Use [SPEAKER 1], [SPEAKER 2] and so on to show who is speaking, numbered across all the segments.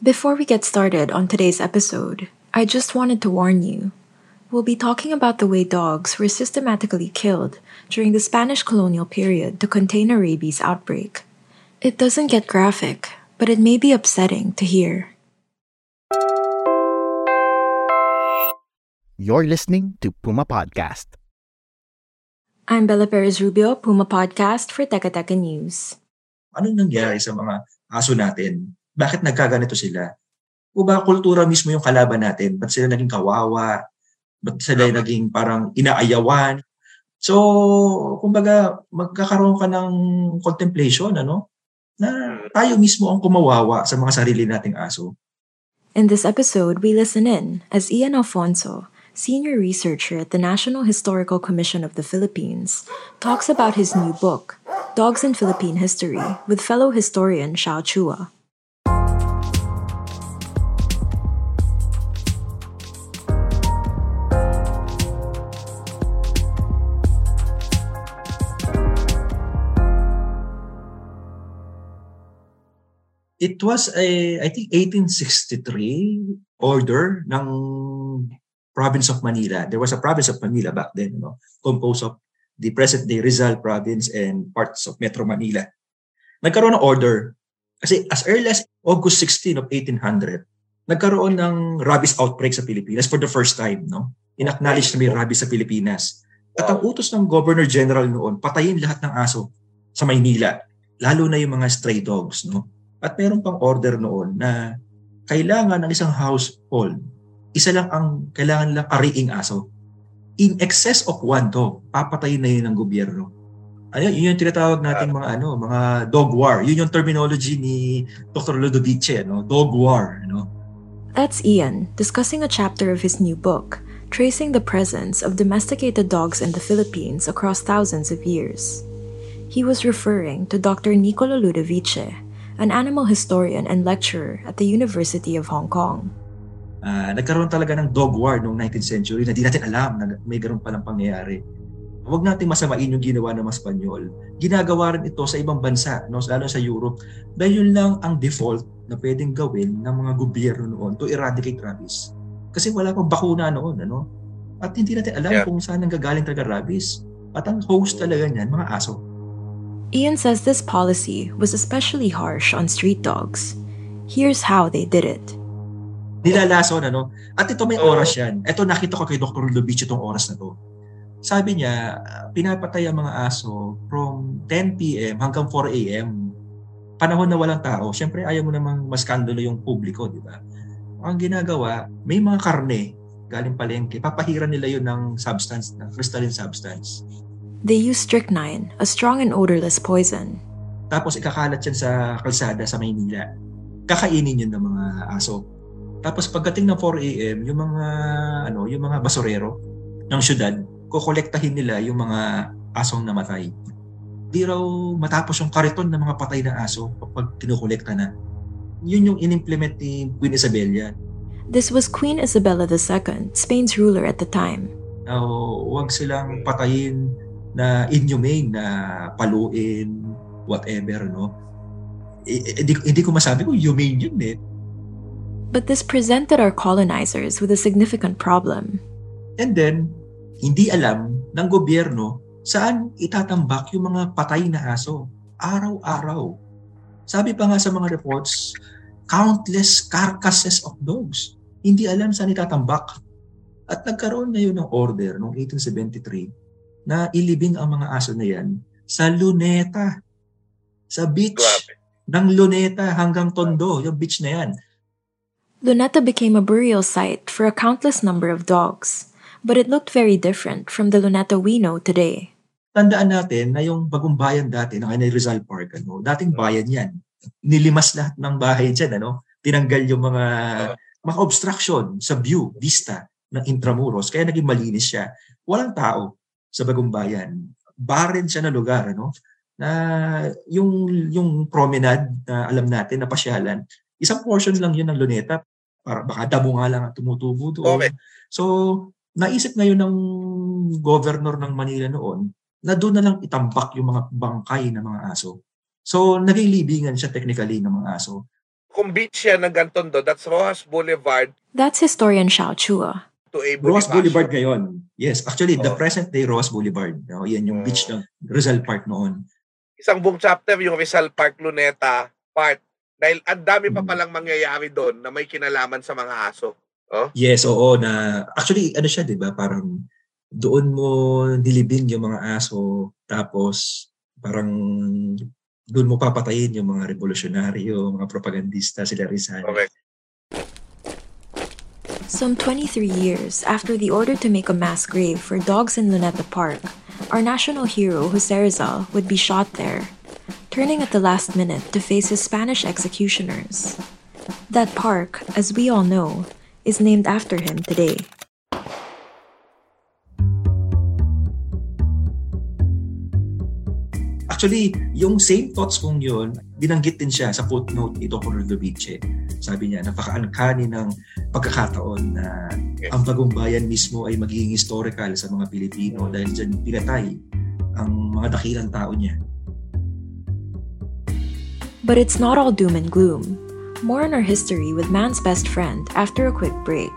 [SPEAKER 1] Before we get started on today's episode, I just wanted to warn you. We'll be talking about the way dogs were systematically killed during the Spanish colonial period to contain a rabies outbreak. It doesn't get graphic, but it may be upsetting to hear.
[SPEAKER 2] You're listening to Puma Podcast.
[SPEAKER 1] I'm Bella Perez Rubio, Puma Podcast for Teka Teka News.
[SPEAKER 3] Anong nangyari sa mga aso natin? Bakit nagkaganito sila? O ba kultura mismo yung kalaban natin? Ba't sila naging kawawa? Ba't sila naging parang inaayawan? So, kumbaga, magkakaroon ka ng contemplation, ano? na tayo mismo ang kumawawa sa mga sarili nating aso.
[SPEAKER 1] In this episode, we listen in as Ian Alfonso, senior researcher at the National Historical Commission of the Philippines, talks about his new book, Dogs in Philippine History, with fellow historian Xiao Chua.
[SPEAKER 3] It was a, I think, 1863 order ng province of Manila. There was a province of Manila back then, you know, composed of the present-day Rizal province and parts of Metro Manila. Nagkaroon ng order kasi as early as August 16 of 1800, nagkaroon ng rabies outbreak sa Pilipinas for the first time. No? Inacknowledge na may rabies sa Pilipinas. At ang utos ng Governor General noon, patayin lahat ng aso sa Maynila, lalo na yung mga stray dogs. No? At meron pang order noon na kailangan ng isang household, isa lang ang kailangan lang ariing aso. In excess of one dog, papatayin na yun ng gobyerno. Ayun, yun yung tinatawag natin mga ano, mga dog war. Yun yung terminology ni Dr. Ludovice, no? Dog war, no?
[SPEAKER 1] That's Ian discussing a chapter of his new book, tracing the presence of domesticated dogs in the Philippines across thousands of years. He was referring to Dr. Nicolo Ludovice, an animal historian and lecturer at the University of Hong Kong.
[SPEAKER 3] Uh, nagkaroon talaga ng dog war noong 19th century na di natin alam na may ganun palang pangyayari. Huwag nating masamain yung ginawa ng mga Espanyol. Ginagawa rin ito sa ibang bansa, no? lalo sa Europe. Dahil yun lang ang default na pwedeng gawin ng mga gobyerno noon to eradicate rabies. Kasi wala pang bakuna noon. Ano? At hindi natin alam yeah. kung saan nanggagaling talaga rabies. At ang host talaga niyan, mga aso.
[SPEAKER 1] Ian says this policy was especially harsh on street dogs. Here's how they did it.
[SPEAKER 3] Nilalason, ano? At ito may oras yan. Ito nakita ko kay Dr. Lubich itong oras na to. Sabi niya, pinapatay ang mga aso from 10 p.m. hanggang 4 a.m. Panahon na walang tao. Siyempre, ayaw mo namang maskandalo yung publiko, di ba? Ang ginagawa, may mga karne galing palengke. Papahiran nila yun ng substance, ng crystalline substance.
[SPEAKER 1] They use strychnine, a strong and odorless poison.
[SPEAKER 3] Tapos ikakalat yan sa kalsada sa Maynila. Kakainin yun ng mga aso. Tapos pagdating ng 4 AM, yung mga ano, yung mga basurero ng syudad, kokolektahin nila yung mga asong namatay. Di raw matapos yung kariton ng mga patay na aso kapag kinukolekta na. Yun yung inimplement ni Queen Isabella.
[SPEAKER 1] This was Queen Isabella II, Spain's ruler at the time.
[SPEAKER 3] Now, huwag silang patayin na inhumane na paluin, whatever, no? Hindi, hindi ko masabi kung humane yun eh.
[SPEAKER 1] But this presented our colonizers with a significant problem.
[SPEAKER 3] And then, hindi alam ng gobyerno saan itatambak yung mga patay na aso. Araw-araw. Sabi pa nga sa mga reports, countless carcasses of dogs. Hindi alam saan itatambak. At nagkaroon ngayon ng order noong 1873 na ilibing ang mga aso na yan sa Luneta. Sa beach Grabe. ng Luneta hanggang Tondo, yung beach na yan.
[SPEAKER 1] Luneta became a burial site for a countless number of dogs, but it looked very different from the Luneta we know today.
[SPEAKER 3] Tandaan natin na yung bagong bayan dati ng Rizal Park, ano, dating bayan yan. nilimas lahat ng bahay dyan, ano? Tinanggal yung mga mga obstruction sa view, vista ng Intramuros. Kaya naging malinis siya. Walang tao sa Bagong Bayan. Barren siya na lugar, ano? Na yung yung promenade na alam natin na pasyalan, isang portion lang yun ng Luneta. Para baka damo nga lang ang tumutubo doon.
[SPEAKER 4] Okay.
[SPEAKER 3] So, naisip ngayon ng governor ng Manila noon na doon na lang itambak yung mga bangkay ng mga aso. So, naging libingan siya technically ng mga aso.
[SPEAKER 4] Kung beach siya ng Gantondo, that's Rojas Boulevard
[SPEAKER 1] That's historian Xiao Chua.
[SPEAKER 4] To A
[SPEAKER 3] Roas
[SPEAKER 4] Bonifacio.
[SPEAKER 3] Boulevard ngayon. Yes, actually, the
[SPEAKER 4] Oh.
[SPEAKER 3] present day Roas Boulevard. No, yan yung
[SPEAKER 4] Oh.
[SPEAKER 3] beach ng Rizal Park noon.
[SPEAKER 4] Isang buong chapter yung Rizal Park Luneta part. Dahil ang dami pa
[SPEAKER 3] Hmm.
[SPEAKER 4] palang mangyayari doon na may kinalaman sa mga aso.
[SPEAKER 3] Yes, oo na actually ano siya 'di ba? Parang doon mo nilibing yung mga aso tapos parang doon mo papatayin yung mga revolusyonaryo, mga propagandista, sila Rizal.
[SPEAKER 4] Correct.
[SPEAKER 1] Some 23 years after the order to make a mass grave for dogs in Luneta Park, our national hero Jose Rizal would be shot there, turning at the last minute to face his Spanish executioners. That park, as we all know, is named after him today.
[SPEAKER 3] Actually, yung same thoughts kong yun, binanggit din siya sa footnote ni Dr. Ludovice. Sabi niya, napaka-uncanny ng pagkakataon na ang bagong bayan mismo ay magiging historical sa mga Pilipino dahil dyan pinatay ang mga dakilang tao niya.
[SPEAKER 1] But it's not all doom and gloom. More on our history with man's best friend after a quick break.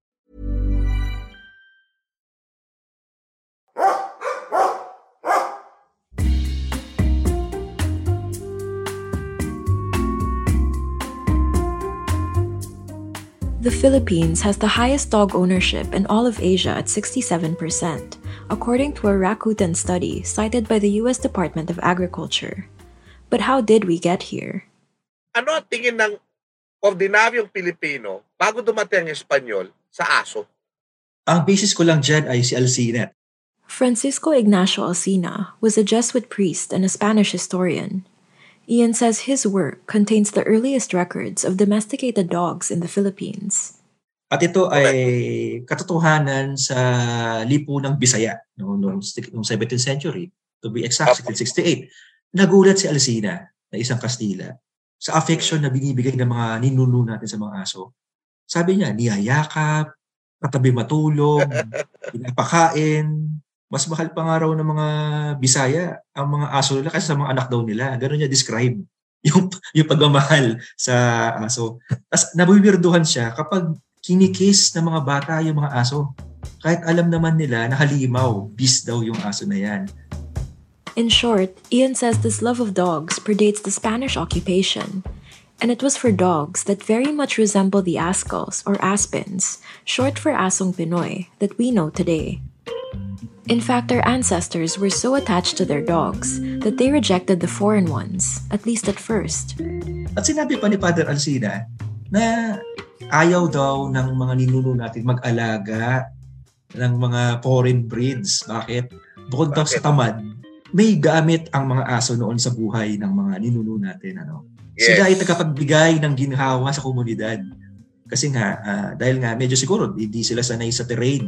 [SPEAKER 1] The Philippines has the highest dog ownership in all of Asia at 67%, according to a Rakuten study cited by the US Department of Agriculture. But how did we get here?
[SPEAKER 4] Ano ang tingin ng ordinaryong Pilipino bago dumating ang Espanyol sa aso?
[SPEAKER 3] Ang basis ko lang dyan ay si Alcina.
[SPEAKER 1] Francisco Ignacio Alcina was a Jesuit priest and a Spanish historian. Ian says his work contains the earliest records of domesticated dogs in the Philippines.
[SPEAKER 3] At ito ay katotohanan sa lipunang Bisaya no, noong, noong 17th century, to be exact,
[SPEAKER 4] Apo.
[SPEAKER 3] 1668. Nagulat si Alcina na isang Kastila sa affection na binibigay ng mga ninuno natin sa mga aso. Sabi niya, niyayakap, katabi matulog, pinapakain, mas mahal pa nga raw ng mga Bisaya ang mga aso nila kasi sa mga anak daw nila. Ganun niya describe yung, yung pagmamahal sa aso. Tapos nabibirduhan siya kapag kinikiss ng mga bata yung mga aso. Kahit alam naman nila na halimaw, bis daw yung aso na yan.
[SPEAKER 1] In short, Ian says this love of dogs predates the Spanish occupation, and it was for dogs that very much resemble the Ascals or Aspens, short for Asong Pinoy, that we know today. In fact, our ancestors were so attached to their dogs that they rejected the foreign ones, at least at first.
[SPEAKER 3] At sinabi pa ni Father Alcina na ayaw daw ng mga ninuno natin mag-alaga ng mga foreign breeds. Bakit? Bukod daw sa tamad, may gamit ang mga aso noon sa buhay ng mga ninuno natin. Ano? Sila ay tagapagbigay ng ginhawa sa komunidad. Kasi nga, ah, dahil nga medyo siguro hindi sila sanay sa terrain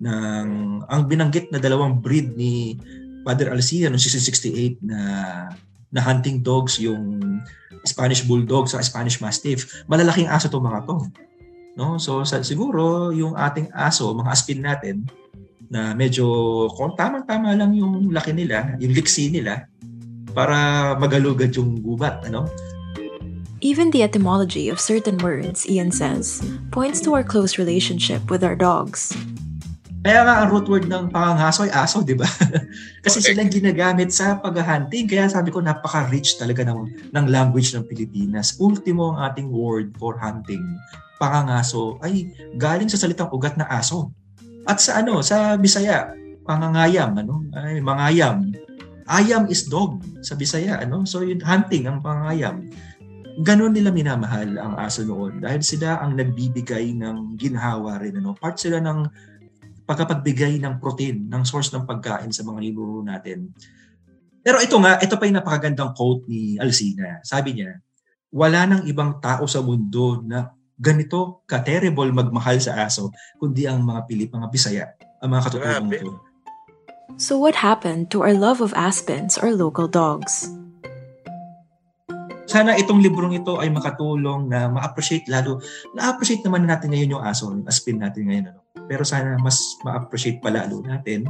[SPEAKER 3] ng ang binanggit na dalawang breed ni Father Alcina noong 1668 na na hunting dogs yung Spanish Bulldog sa Spanish Mastiff. Malalaking aso to mga to. No? So sa, siguro yung ating aso, mga aspin natin, na medyo kung tamang-tama lang yung laki nila, yung liksi nila para magalugad yung gubat, ano?
[SPEAKER 1] Even the etymology of certain words, Ian says, points to our close relationship with our dogs.
[SPEAKER 3] Kaya nga ang root word ng pangangaso ay aso, di ba? Kasi
[SPEAKER 4] Correct.
[SPEAKER 3] silang ginagamit sa paghahunting. Kaya sabi ko, napaka-rich talaga ng, ng language ng Pilipinas. Ultimo ang ating word for hunting, pangangaso, ay galing sa salitang ugat na aso. At sa ano, sa Bisaya, pangangayam, ano? Ay, mangayam. Ayam is dog sa Bisaya, ano? So yun, hunting ang pangangayam. Ganon nila minamahal ang aso noon dahil sila ang nagbibigay ng ginhawa rin, ano? Part sila ng pagkapagbigay ng protein, ng source ng pagkain sa mga linuro natin. Pero ito nga, ito pa yung napakagandang quote ni Alcina. Sabi niya, wala nang ibang tao sa mundo na ganito ka-terrible magmahal sa aso, kundi ang mga Pilip, mga Bisaya, ang mga katutubong ito.
[SPEAKER 1] So, what happened to our love of aspens or local dogs?
[SPEAKER 3] Sana itong librong ito ay makatulong na ma-appreciate lalo. Na-appreciate naman natin ngayon yung aso, yung aspin natin ngayon. Ano? Pero sana mas ma-appreciate pa lalo natin.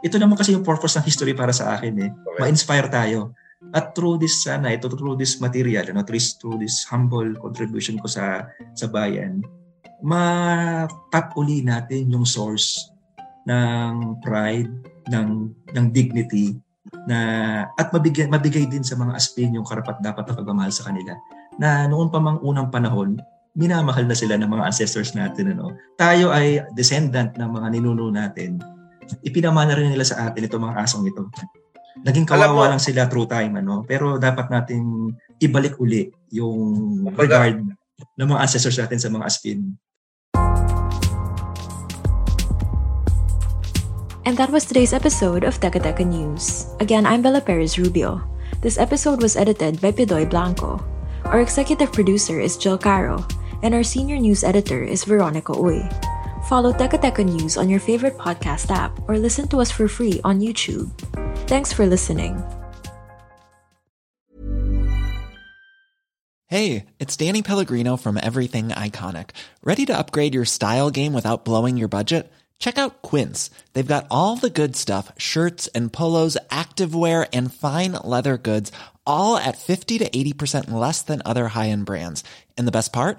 [SPEAKER 3] Ito naman kasi yung purpose ng history para sa akin eh. Ma-inspire tayo. At through this sana, ito through this material, ano, through, through this humble contribution ko sa sa bayan, ma-tap uli natin yung source ng pride, ng ng dignity na at mabigay mabigay din sa mga aspin yung karapat dapat na pagmamahal sa kanila na noon pa mang unang panahon minamahal na sila ng mga ancestors natin ano tayo ay descendant ng mga ninuno natin ipinamana rin nila sa atin itong mga asong ito naging kawawa lang sila through time ano pero dapat nating ibalik uli yung regard ng mga ancestors natin sa mga aspin
[SPEAKER 1] And that was today's episode of Teka Teka News. Again, I'm Bella Perez Rubio. This episode was edited by Pidoy Blanco. Our executive producer is Jill Caro, and our senior news editor is Veronica Uy. Follow Teka Teka News on your favorite podcast app or listen to us for free on YouTube. Thanks for listening.
[SPEAKER 5] Hey, it's Danny Pellegrino from Everything Iconic. Ready to upgrade your style game without blowing your budget? Check out Quince. They've got all the good stuff shirts and polos, activewear, and fine leather goods, all at 50 to 80% less than other high end brands. And the best part?